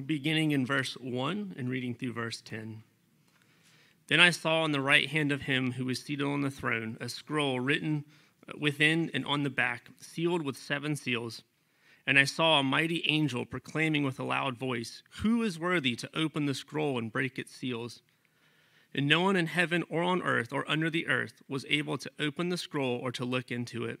beginning in verse 1 and reading through verse 10. Then I saw on the right hand of him who was seated on the throne a scroll written within and on the back, sealed with seven seals. And I saw a mighty angel proclaiming with a loud voice, Who is worthy to open the scroll and break its seals? And no one in heaven or on earth or under the earth was able to open the scroll or to look into it.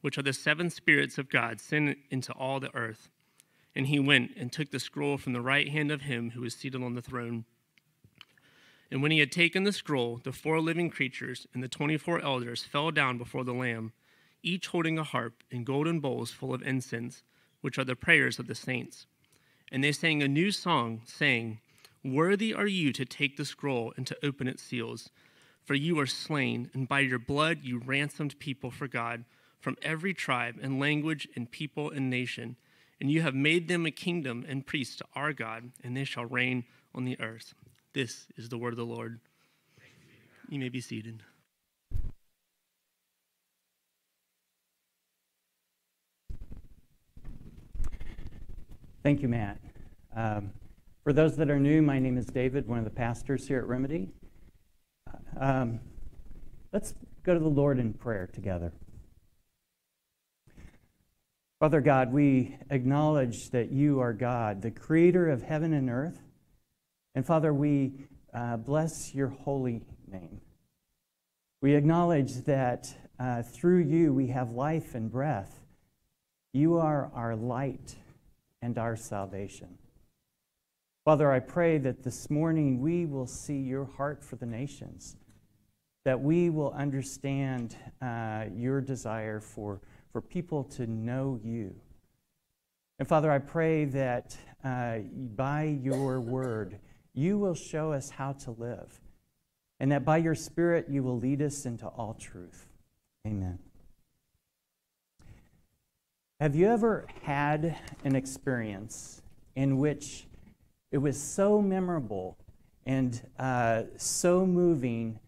which are the seven spirits of God sent into all the earth. And he went and took the scroll from the right hand of him who was seated on the throne. And when he had taken the scroll, the four living creatures and the twenty four elders fell down before the Lamb, each holding a harp and golden bowls full of incense, which are the prayers of the saints. And they sang a new song, saying, Worthy are you to take the scroll and to open its seals. For you were slain, and by your blood you ransomed people for God from every tribe and language and people and nation. And you have made them a kingdom and priests to our God, and they shall reign on the earth. This is the word of the Lord. You may be seated. Thank you, Matt. Um, for those that are new, my name is David, one of the pastors here at Remedy. Um, let's go to the Lord in prayer together. Father God, we acknowledge that you are God, the creator of heaven and earth. And Father, we uh, bless your holy name. We acknowledge that uh, through you we have life and breath. You are our light and our salvation. Father, I pray that this morning we will see your heart for the nations, that we will understand uh, your desire for for people to know you. And Father, I pray that uh, by your word, you will show us how to live, and that by your Spirit, you will lead us into all truth. Amen. Have you ever had an experience in which it was so memorable and uh, so moving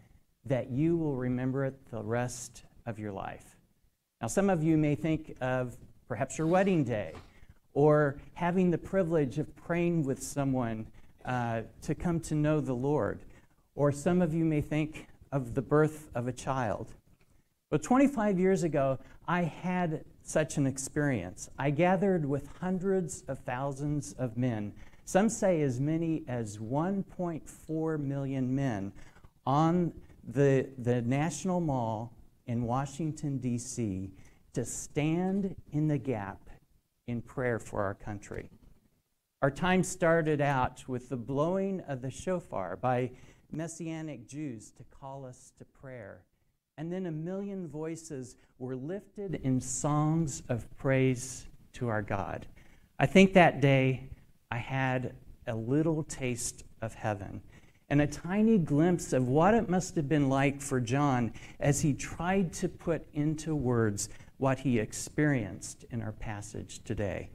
that you will remember it the rest of your life? Now, some of you may think of perhaps your wedding day or having the privilege of praying with someone uh, to come to know the Lord. Or some of you may think of the birth of a child. But 25 years ago, I had such an experience. I gathered with hundreds of thousands of men, some say as many as 1.4 million men, on the, the National Mall in Washington, D.C., to stand in the gap in prayer for our country. Our time started out with the blowing of the shofar by Messianic Jews to call us to prayer. And then a million voices were lifted in songs of praise to our God. I think that day I had a little taste of heaven and a tiny glimpse of what it must have been like for John as he tried to put into words what he experienced in our passage today.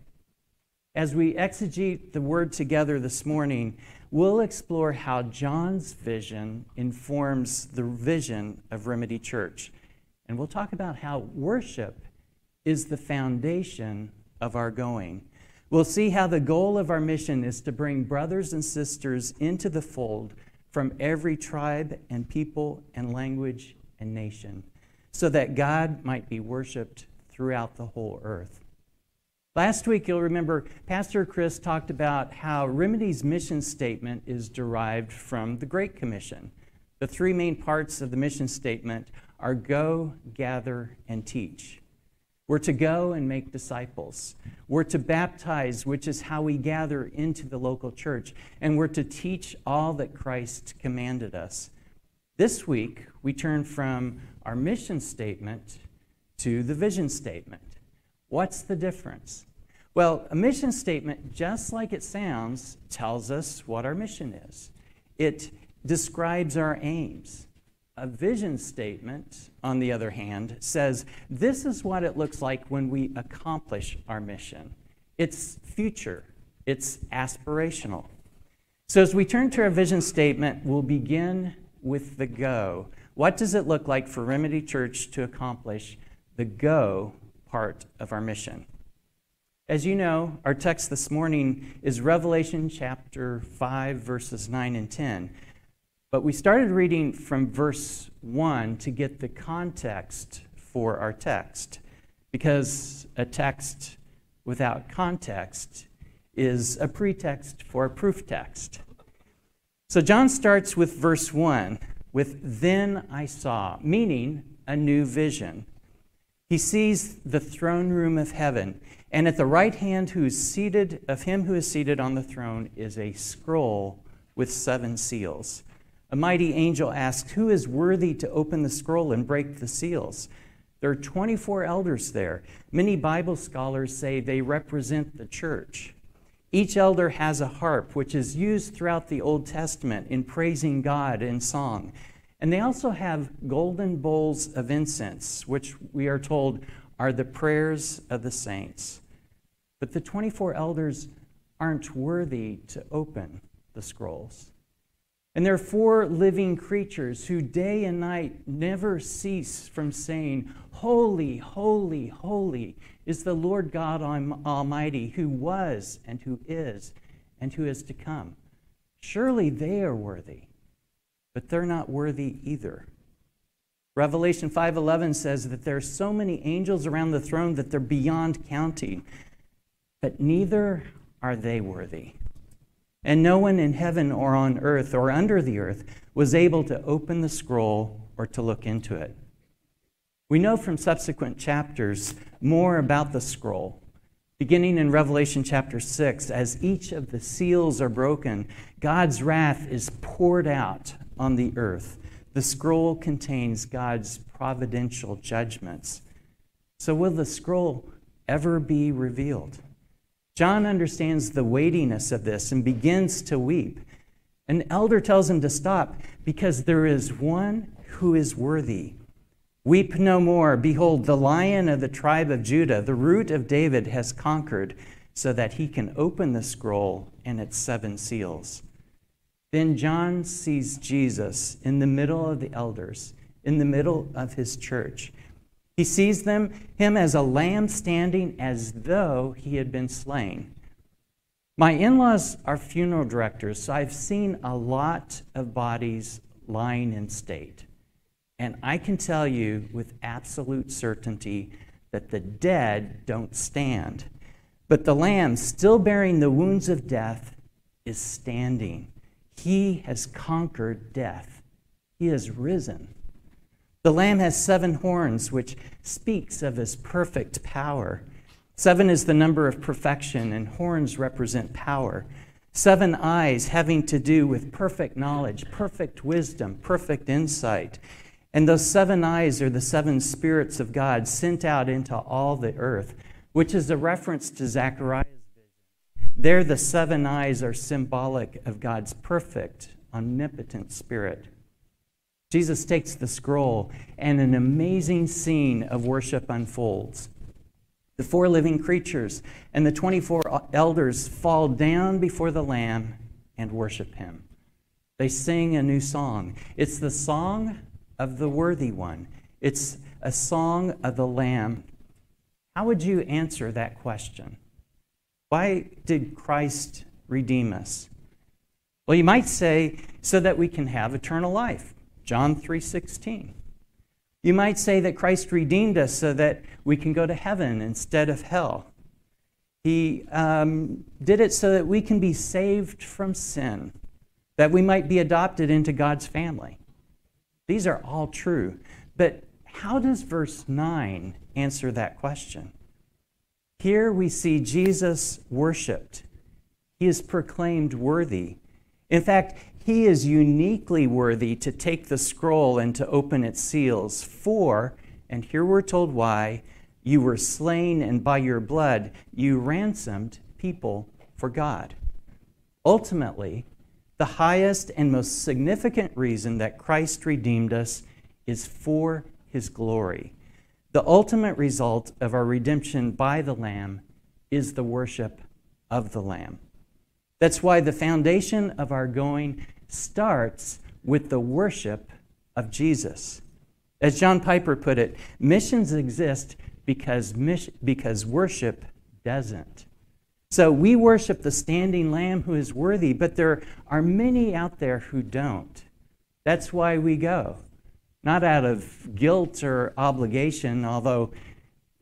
As we exegete the word together this morning, we'll explore how John's vision informs the vision of Remedy Church. And we'll talk about how worship is the foundation of our going. We'll see how the goal of our mission is to bring brothers and sisters into the fold from every tribe and people and language and nation, so that God might be worshiped throughout the whole earth. Last week, you'll remember Pastor Chris talked about how Remedy's mission statement is derived from the Great Commission. The three main parts of the mission statement are go, gather, and teach. We're to go and make disciples. We're to baptize, which is how we gather into the local church. And we're to teach all that Christ commanded us. This week, we turn from our mission statement to the vision statement. What's the difference? Well, a mission statement, just like it sounds, tells us what our mission is. it describes our aims. A vision statement, on the other hand, says this is what it looks like when we accomplish our mission. It's future, it's aspirational. So, as we turn to our vision statement, we'll begin with the go. What does it look like for Remedy Church to accomplish the go part of our mission? As you know, our text this morning is Revelation chapter 5, verses 9 and 10. But we started reading from verse 1 to get the context for our text, because a text without context is a pretext for a proof text. So John starts with verse 1 with Then I saw, meaning a new vision. He sees the throne room of heaven, and at the right hand who is seated of him who is seated on the throne is a scroll with seven seals. A mighty angel asked, Who is worthy to open the scroll and break the seals? There are 24 elders there. Many Bible scholars say they represent the church. Each elder has a harp, which is used throughout the Old Testament in praising God in song. And they also have golden bowls of incense, which we are told are the prayers of the saints. But the 24 elders aren't worthy to open the scrolls. And there are four living creatures who day and night never cease from saying, Holy, holy, holy is the Lord God Almighty, who was and who is and who is to come. Surely they are worthy, but they're not worthy either. Revelation 5:11 says that there are so many angels around the throne that they're beyond counting, but neither are they worthy. And no one in heaven or on earth or under the earth was able to open the scroll or to look into it. We know from subsequent chapters more about the scroll. Beginning in Revelation chapter 6, as each of the seals are broken, God's wrath is poured out on the earth. The scroll contains God's providential judgments. So, will the scroll ever be revealed? John understands the weightiness of this and begins to weep. An elder tells him to stop because there is one who is worthy Weep no more. Behold, the lion of the tribe of Judah, the root of David, has conquered, so that he can open the scroll and its seven seals. Then John sees Jesus in the middle of the elders, in the middle of his church. He sees them, him as a lamb standing as though he had been slain. My in laws are funeral directors, so I've seen a lot of bodies lying in state. And I can tell you with absolute certainty that the dead don't stand. But the Lamb, still bearing the wounds of death, is standing. He has conquered death, He has risen. The Lamb has seven horns, which speaks of His perfect power. Seven is the number of perfection, and horns represent power. Seven eyes having to do with perfect knowledge, perfect wisdom, perfect insight. And those seven eyes are the seven spirits of God sent out into all the earth, which is a reference to Zechariah's vision. There, the seven eyes are symbolic of God's perfect, omnipotent spirit. Jesus takes the scroll, and an amazing scene of worship unfolds. The four living creatures and the 24 elders fall down before the Lamb and worship him. They sing a new song. It's the song of the worthy one. It's a song of the Lamb. How would you answer that question? Why did Christ redeem us? Well, you might say so that we can have eternal life. John 3:16. You might say that Christ redeemed us so that we can go to heaven instead of hell. He um, did it so that we can be saved from sin, that we might be adopted into God's family. These are all true. But how does verse 9 answer that question? Here we see Jesus worshiped. He is proclaimed worthy. In fact, he is uniquely worthy to take the scroll and to open its seals. For, and here we're told why, you were slain, and by your blood you ransomed people for God. Ultimately, The highest and most significant reason that Christ redeemed us is for his glory. The ultimate result of our redemption by the Lamb is the worship of the Lamb. That's why the foundation of our going starts with the worship of Jesus. As John Piper put it, missions exist because, because worship doesn't. So we worship the standing lamb who is worthy, but there are many out there who don't. That's why we go. Not out of guilt or obligation, although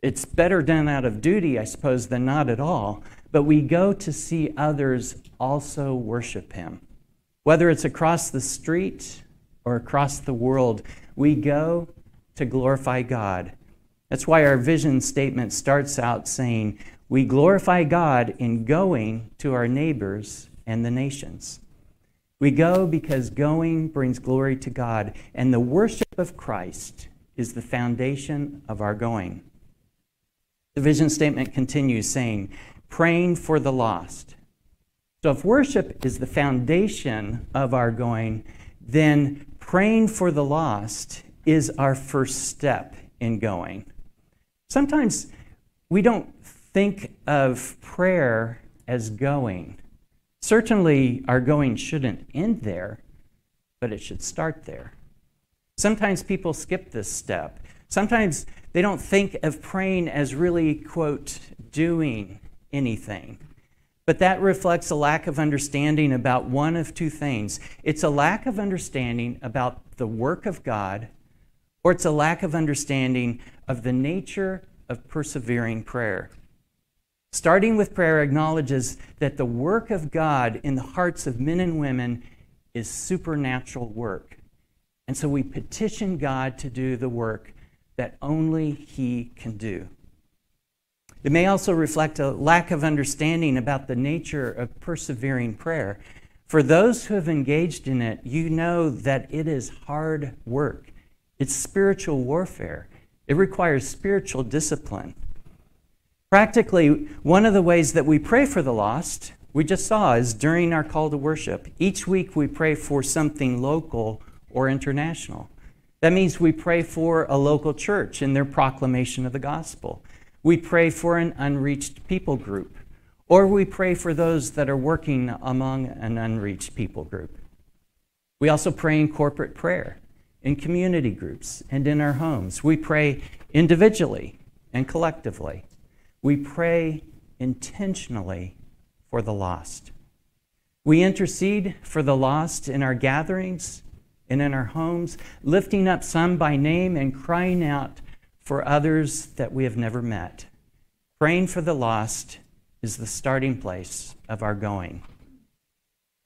it's better done out of duty, I suppose, than not at all. But we go to see others also worship him. Whether it's across the street or across the world, we go to glorify God. That's why our vision statement starts out saying, we glorify God in going to our neighbors and the nations. We go because going brings glory to God, and the worship of Christ is the foundation of our going. The vision statement continues saying, praying for the lost. So, if worship is the foundation of our going, then praying for the lost is our first step in going. Sometimes we don't think of prayer as going. Certainly, our going shouldn't end there, but it should start there. Sometimes people skip this step. Sometimes they don't think of praying as really, quote, doing anything. But that reflects a lack of understanding about one of two things it's a lack of understanding about the work of God, or it's a lack of understanding of the nature of persevering prayer. Starting with prayer acknowledges that the work of God in the hearts of men and women is supernatural work. And so we petition God to do the work that only He can do. It may also reflect a lack of understanding about the nature of persevering prayer. For those who have engaged in it, you know that it is hard work. It's spiritual warfare. It requires spiritual discipline. Practically, one of the ways that we pray for the lost, we just saw, is during our call to worship. Each week we pray for something local or international. That means we pray for a local church in their proclamation of the gospel. We pray for an unreached people group, or we pray for those that are working among an unreached people group. We also pray in corporate prayer, in community groups, and in our homes. We pray individually and collectively. We pray intentionally for the lost. We intercede for the lost in our gatherings and in our homes, lifting up some by name and crying out for others that we have never met. Praying for the lost is the starting place of our going.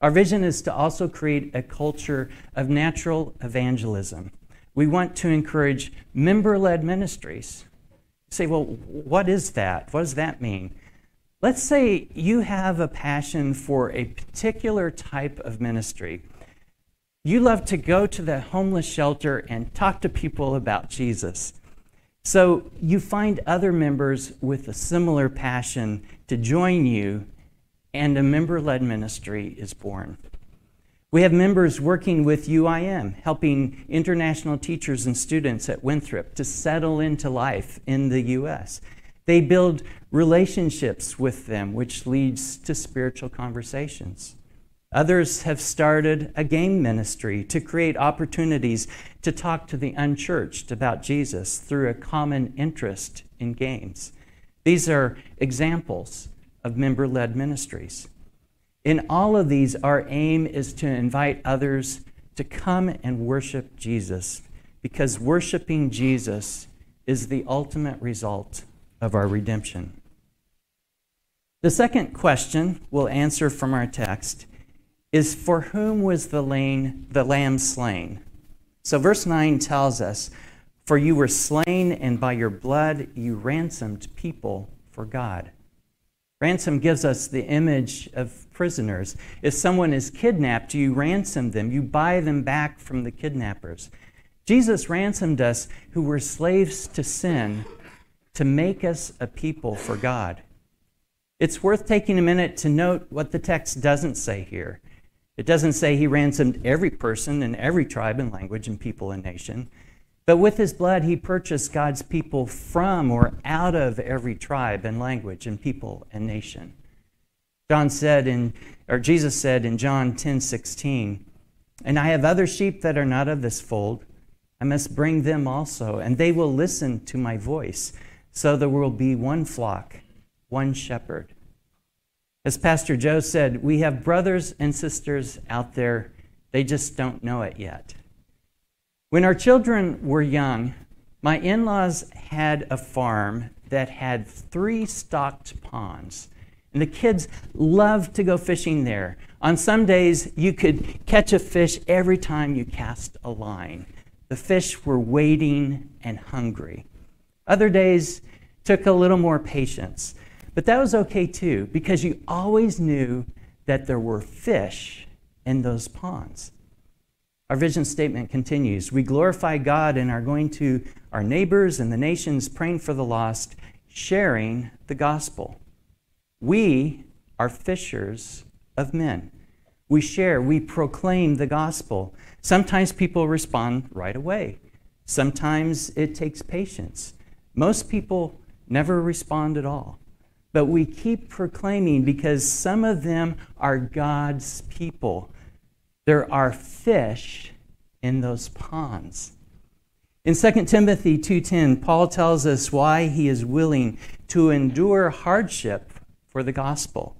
Our vision is to also create a culture of natural evangelism. We want to encourage member led ministries say, well, what is that? What does that mean? Let's say you have a passion for a particular type of ministry. You love to go to the homeless shelter and talk to people about Jesus. So you find other members with a similar passion to join you, and a member led ministry is born. We have members working with UIM, helping international teachers and students at Winthrop to settle into life in the U.S. They build relationships with them, which leads to spiritual conversations. Others have started a game ministry to create opportunities to talk to the unchurched about Jesus through a common interest in games. These are examples of member led ministries. In all of these, our aim is to invite others to come and worship Jesus because worshiping Jesus is the ultimate result of our redemption. The second question we'll answer from our text is For whom was the, lane, the lamb slain? So, verse 9 tells us, For you were slain, and by your blood you ransomed people for God. Ransom gives us the image of prisoners. If someone is kidnapped, you ransom them, you buy them back from the kidnappers. Jesus ransomed us who were slaves to sin to make us a people for God. It's worth taking a minute to note what the text doesn't say here. It doesn't say he ransomed every person in every tribe and language and people and nation. But with his blood, he purchased God's people from or out of every tribe and language and people and nation. John said in, or Jesus said in John 10 16, And I have other sheep that are not of this fold. I must bring them also, and they will listen to my voice. So there will be one flock, one shepherd. As Pastor Joe said, we have brothers and sisters out there, they just don't know it yet. When our children were young, my in laws had a farm that had three stocked ponds. And the kids loved to go fishing there. On some days, you could catch a fish every time you cast a line. The fish were waiting and hungry. Other days took a little more patience. But that was okay too, because you always knew that there were fish in those ponds. Our vision statement continues We glorify God and are going to our neighbors and the nations, praying for the lost, sharing the gospel. We are fishers of men. We share, we proclaim the gospel. Sometimes people respond right away, sometimes it takes patience. Most people never respond at all. But we keep proclaiming because some of them are God's people. There are fish in those ponds. In 2 Timothy 2:10, Paul tells us why he is willing to endure hardship for the gospel.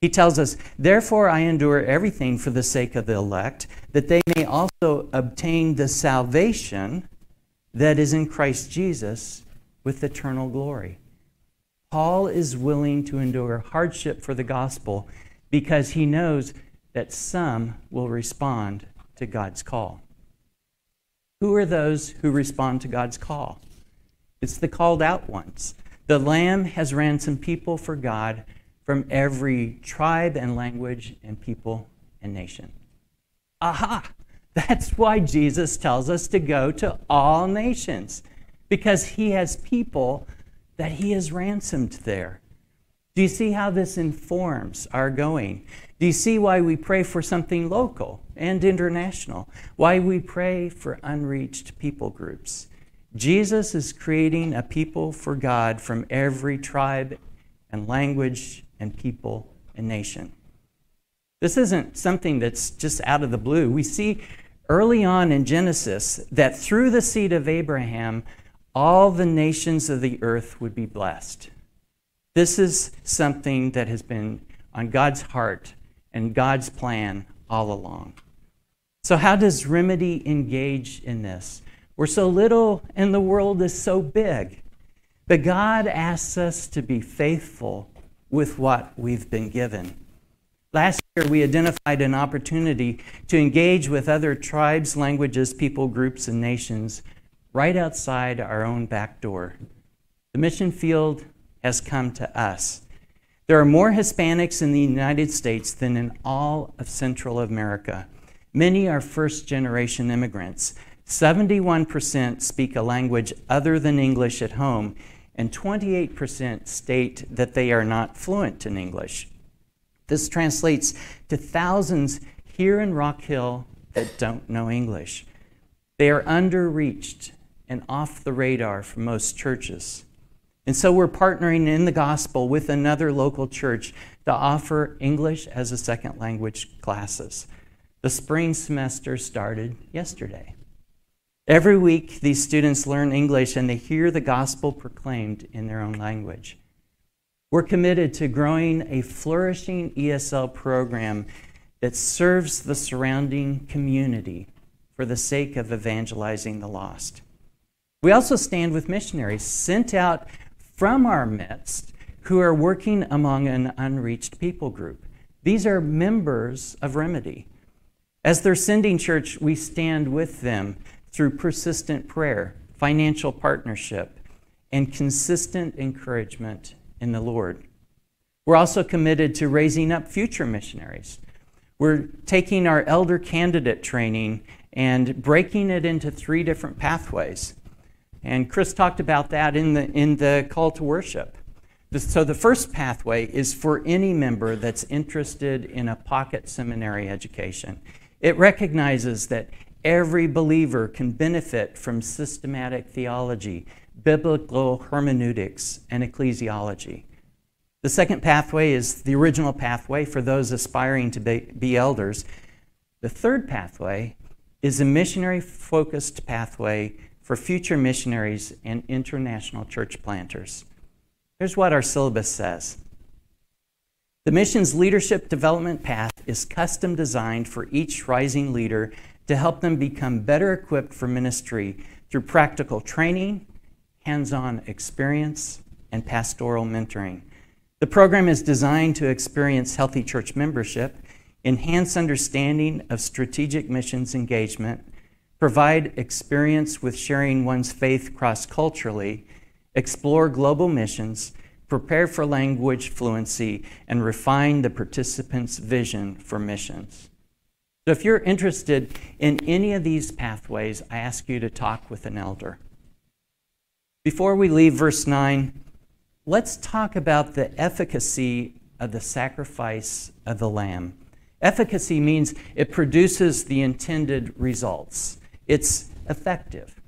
He tells us, Therefore I endure everything for the sake of the elect, that they may also obtain the salvation that is in Christ Jesus with eternal glory. Paul is willing to endure hardship for the gospel because he knows that some will respond to God's call. Who are those who respond to God's call? It's the called out ones. The Lamb has ransomed people for God from every tribe and language and people and nation. Aha! That's why Jesus tells us to go to all nations, because he has people that he is ransomed there. Do you see how this informs our going? Do you see why we pray for something local and international? Why we pray for unreached people groups? Jesus is creating a people for God from every tribe and language and people and nation. This isn't something that's just out of the blue. We see early on in Genesis that through the seed of Abraham, all the nations of the earth would be blessed. This is something that has been on God's heart and God's plan all along. So, how does Remedy engage in this? We're so little and the world is so big. But God asks us to be faithful with what we've been given. Last year, we identified an opportunity to engage with other tribes, languages, people groups, and nations right outside our own back door. The mission field has come to us. There are more Hispanics in the United States than in all of Central America. Many are first generation immigrants. 71% speak a language other than English at home, and 28% state that they are not fluent in English. This translates to thousands here in Rock Hill that don't know English. They are underreached and off the radar for most churches. And so we're partnering in the gospel with another local church to offer English as a second language classes. The spring semester started yesterday. Every week, these students learn English and they hear the gospel proclaimed in their own language. We're committed to growing a flourishing ESL program that serves the surrounding community for the sake of evangelizing the lost. We also stand with missionaries sent out from our midst who are working among an unreached people group. These are members of Remedy. As their sending church, we stand with them through persistent prayer, financial partnership, and consistent encouragement in the Lord. We're also committed to raising up future missionaries. We're taking our elder candidate training and breaking it into three different pathways. And Chris talked about that in the, in the call to worship. So, the first pathway is for any member that's interested in a pocket seminary education. It recognizes that every believer can benefit from systematic theology, biblical hermeneutics, and ecclesiology. The second pathway is the original pathway for those aspiring to be, be elders. The third pathway is a missionary focused pathway for future missionaries and international church planters. Here's what our syllabus says The missions leadership development path is custom designed for each rising leader to help them become better equipped for ministry through practical training, hands on experience, and pastoral mentoring. The program is designed to experience healthy church membership, enhance understanding of strategic missions engagement, provide experience with sharing one's faith cross culturally, explore global missions, prepare for language fluency, and refine the participants' vision for missions. So, if you're interested in any of these pathways, I ask you to talk with an elder. Before we leave verse 9, let's talk about the efficacy of the sacrifice of the lamb. Efficacy means it produces the intended results, it's effective.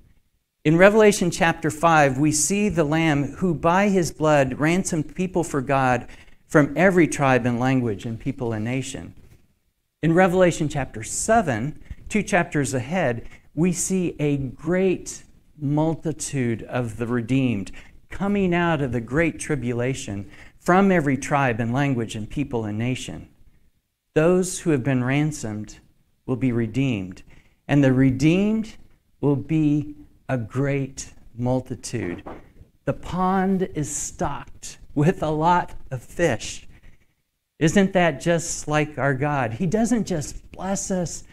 In Revelation chapter 5, we see the Lamb who by his blood ransomed people for God from every tribe and language and people and nation. In Revelation chapter 7, two chapters ahead, we see a great multitude of the redeemed coming out of the great tribulation from every tribe and language and people and nation. Those who have been ransomed will be redeemed, and the redeemed will be a great multitude. The pond is stocked with a lot of fish. Isn't that just like our God? He doesn't just bless us,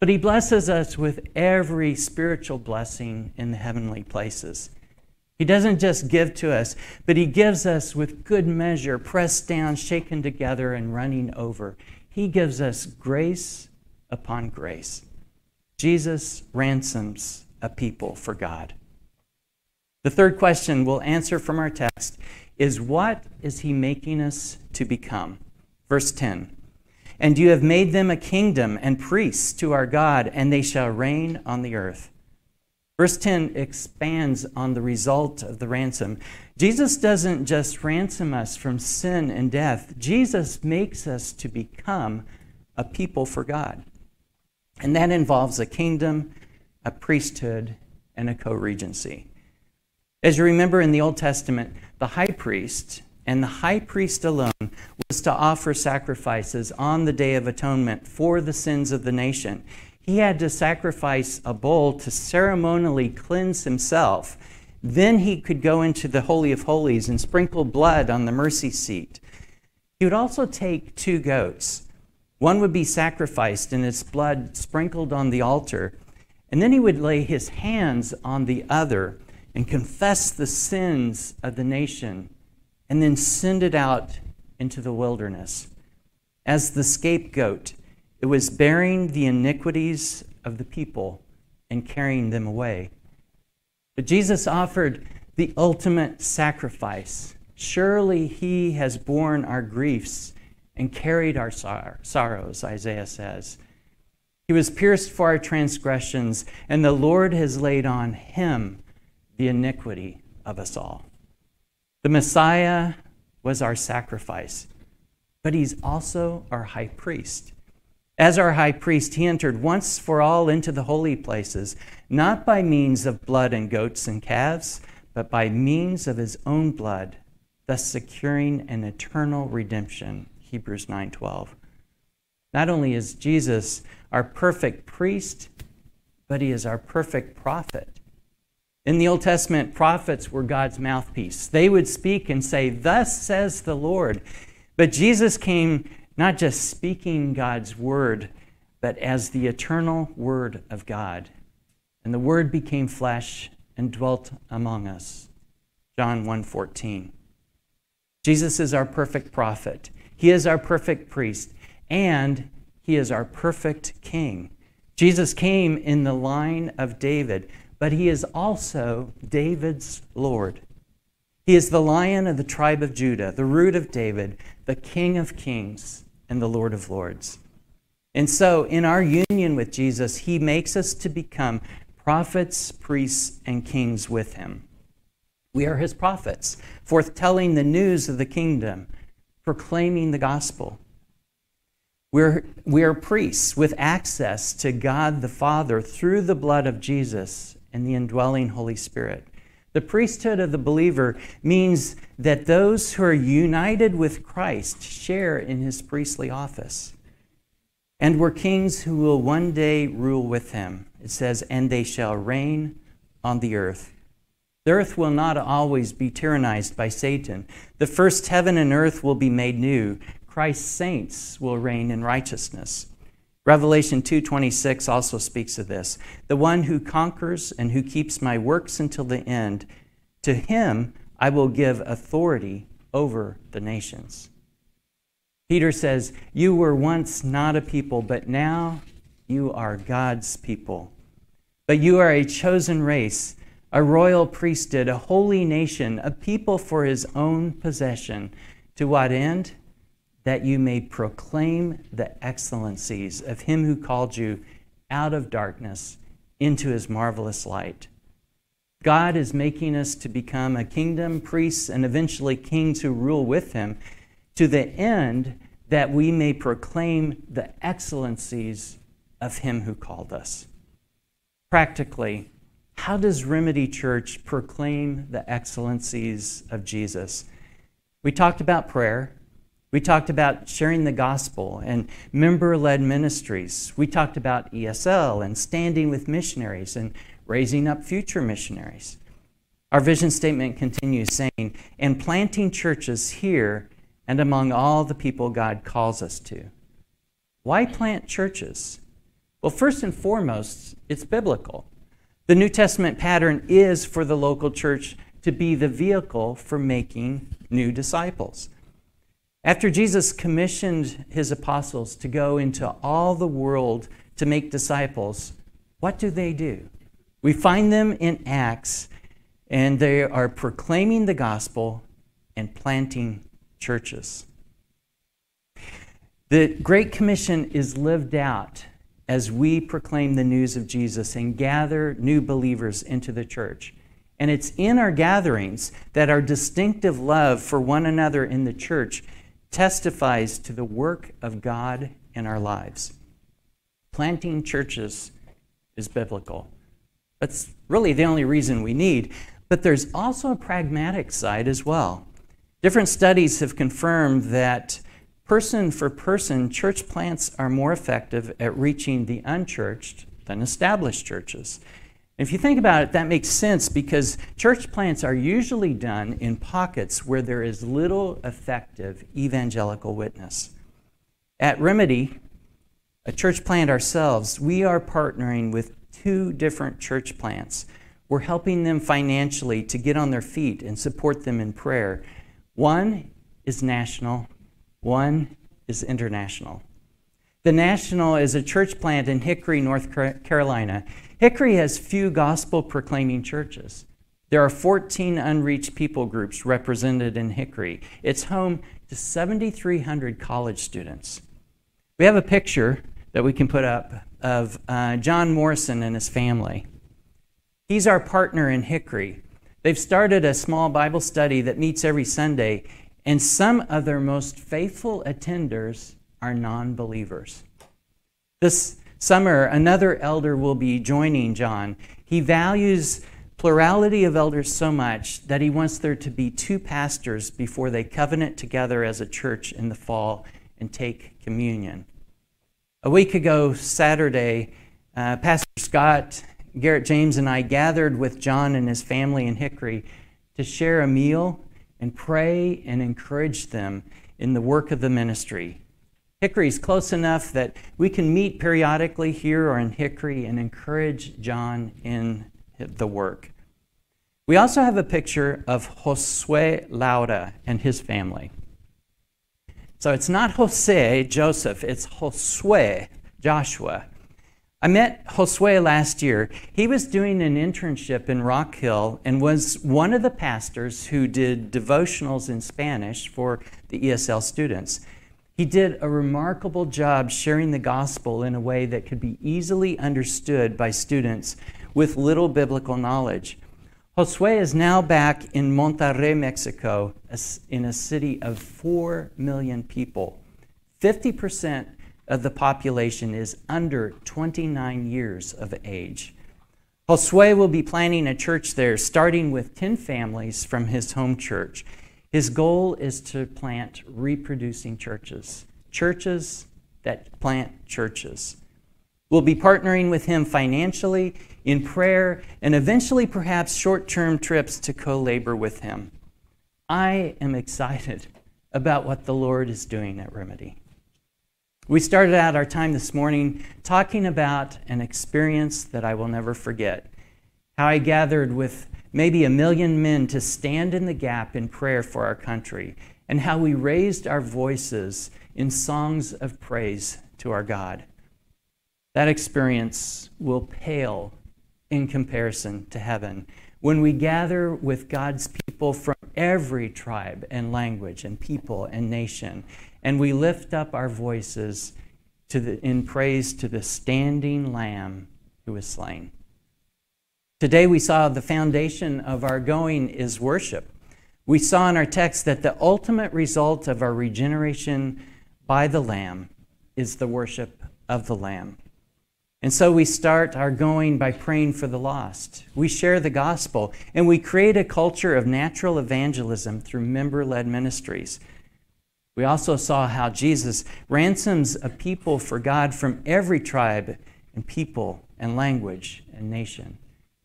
but He blesses us with every spiritual blessing in the heavenly places. He doesn't just give to us, but He gives us with good measure, pressed down, shaken together, and running over. He gives us grace upon grace. Jesus ransoms a people for God. The third question we'll answer from our text is what is He making us to become? Verse 10 And you have made them a kingdom and priests to our God, and they shall reign on the earth. Verse 10 expands on the result of the ransom. Jesus doesn't just ransom us from sin and death, Jesus makes us to become a people for God. And that involves a kingdom, a priesthood, and a co regency. As you remember in the Old Testament, the high priest and the high priest alone was to offer sacrifices on the Day of Atonement for the sins of the nation he had to sacrifice a bull to ceremonially cleanse himself. Then he could go into the Holy of Holies and sprinkle blood on the mercy seat. He would also take two goats. One would be sacrificed and its blood sprinkled on the altar. And then he would lay his hands on the other and confess the sins of the nation and then send it out into the wilderness. As the scapegoat, it was bearing the iniquities of the people and carrying them away. But Jesus offered the ultimate sacrifice. Surely he has borne our griefs and carried our sorrows, Isaiah says. He was pierced for our transgressions, and the Lord has laid on him the iniquity of us all. The Messiah was our sacrifice, but he's also our high priest. As our high priest, he entered once for all into the holy places, not by means of blood and goats and calves, but by means of his own blood, thus securing an eternal redemption. Hebrews 9:12. Not only is Jesus our perfect priest, but he is our perfect prophet. In the Old Testament, prophets were God's mouthpiece. They would speak and say, Thus says the Lord. But Jesus came not just speaking God's word, but as the eternal word of God. And the word became flesh and dwelt among us. John 1:14. Jesus is our perfect prophet. He is our perfect priest, and he is our perfect king. Jesus came in the line of David, but he is also David's Lord. He is the lion of the tribe of Judah, the root of David, the king of kings, and the Lord of lords. And so, in our union with Jesus, he makes us to become prophets, priests, and kings with him. We are his prophets, forthtelling the news of the kingdom, proclaiming the gospel. We're, we are priests with access to God the Father through the blood of Jesus and the indwelling Holy Spirit. The priesthood of the believer means that those who are united with Christ share in his priestly office. And we're kings who will one day rule with him. It says, and they shall reign on the earth. The earth will not always be tyrannized by Satan. The first heaven and earth will be made new. Christ's saints will reign in righteousness. Revelation 2:26 also speaks of this. The one who conquers and who keeps my works until the end, to him I will give authority over the nations. Peter says, You were once not a people, but now you are God's people. But you are a chosen race, a royal priesthood, a holy nation, a people for his own possession. To what end? that you may proclaim the excellencies of him who called you out of darkness into his marvelous light. God is making us to become a kingdom, priests, and eventually kings who rule with him to the end that we may proclaim the excellencies of him who called us. Practically, how does Remedy Church proclaim the excellencies of Jesus? We talked about prayer. We talked about sharing the gospel and member led ministries. We talked about ESL and standing with missionaries and raising up future missionaries. Our vision statement continues saying, and planting churches here and among all the people God calls us to. Why plant churches? Well, first and foremost, it's biblical. The New Testament pattern is for the local church to be the vehicle for making new disciples. After Jesus commissioned his apostles to go into all the world to make disciples, what do they do? We find them in Acts, and they are proclaiming the gospel and planting churches. The Great Commission is lived out as we proclaim the news of Jesus and gather new believers into the church. And it's in our gatherings that our distinctive love for one another in the church testifies to the work of God in our lives. Planting churches is biblical. That's really the only reason we need. But there's also a pragmatic side as well. Different studies have confirmed that person for person, church plants are more effective at reaching the unchurched than established churches. If you think about it, that makes sense because church plants are usually done in pockets where there is little effective evangelical witness. At Remedy, a church plant ourselves, we are partnering with two different church plants. We're helping them financially to get on their feet and support them in prayer. One is national, one is international. The national is a church plant in Hickory, North Carolina. Hickory has few gospel proclaiming churches. There are 14 unreached people groups represented in Hickory. It's home to 7,300 college students. We have a picture that we can put up of uh, John Morrison and his family. He's our partner in Hickory. They've started a small Bible study that meets every Sunday, and some of their most faithful attenders are non believers. This summer, another elder will be joining John. He values plurality of elders so much that he wants there to be two pastors before they covenant together as a church in the fall and take communion. A week ago, Saturday, uh, Pastor Scott, Garrett James, and I gathered with John and his family in Hickory to share a meal and pray and encourage them in the work of the ministry. Hickory is close enough that we can meet periodically here or in Hickory and encourage John in the work. We also have a picture of Josue Laura and his family. So it's not Jose, Joseph, it's Josue, Joshua. I met Josue last year. He was doing an internship in Rock Hill and was one of the pastors who did devotionals in Spanish for the ESL students. He did a remarkable job sharing the gospel in a way that could be easily understood by students with little biblical knowledge. Josue is now back in Monterrey, Mexico, in a city of 4 million people. 50% of the population is under 29 years of age. Josue will be planning a church there, starting with 10 families from his home church. His goal is to plant reproducing churches, churches that plant churches. We'll be partnering with him financially, in prayer, and eventually perhaps short term trips to co labor with him. I am excited about what the Lord is doing at Remedy. We started out our time this morning talking about an experience that I will never forget. How I gathered with maybe a million men to stand in the gap in prayer for our country, and how we raised our voices in songs of praise to our God. That experience will pale in comparison to heaven when we gather with God's people from every tribe and language and people and nation and we lift up our voices the, in praise to the standing Lamb who was slain. Today we saw the foundation of our going is worship. We saw in our text that the ultimate result of our regeneration by the Lamb is the worship of the Lamb. And so we start our going by praying for the lost. We share the gospel, and we create a culture of natural evangelism through member led ministries. We also saw how Jesus ransoms a people for God from every tribe and people and language and nation.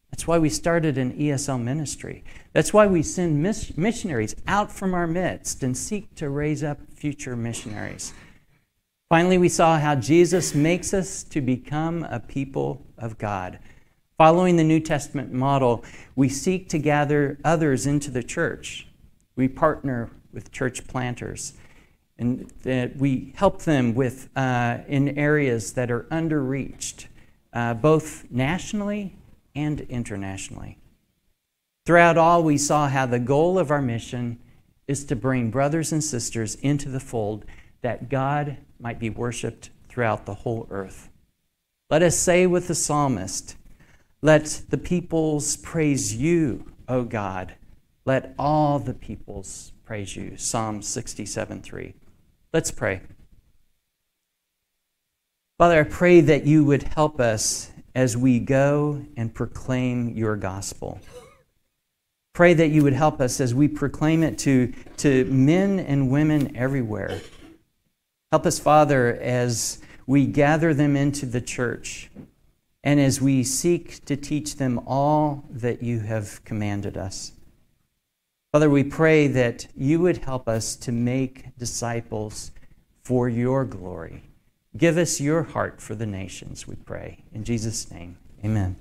That's why we started an ESL ministry. That's why we send missionaries out from our midst and seek to raise up future missionaries. Finally, we saw how Jesus makes us to become a people of God. Following the New Testament model, we seek to gather others into the church. We partner with church planters and that we help them with uh, in areas that are underreached, uh, both nationally and internationally. Throughout all, we saw how the goal of our mission is to bring brothers and sisters into the fold that God might be worshiped throughout the whole earth. Let us say with the psalmist, Let the peoples praise you, O God. Let all the peoples praise you. Psalm 67 3. Let's pray. Father, I pray that you would help us as we go and proclaim your gospel. Pray that you would help us as we proclaim it to, to men and women everywhere. Help us, Father, as we gather them into the church and as we seek to teach them all that you have commanded us. Father, we pray that you would help us to make disciples for your glory. Give us your heart for the nations, we pray. In Jesus' name, amen.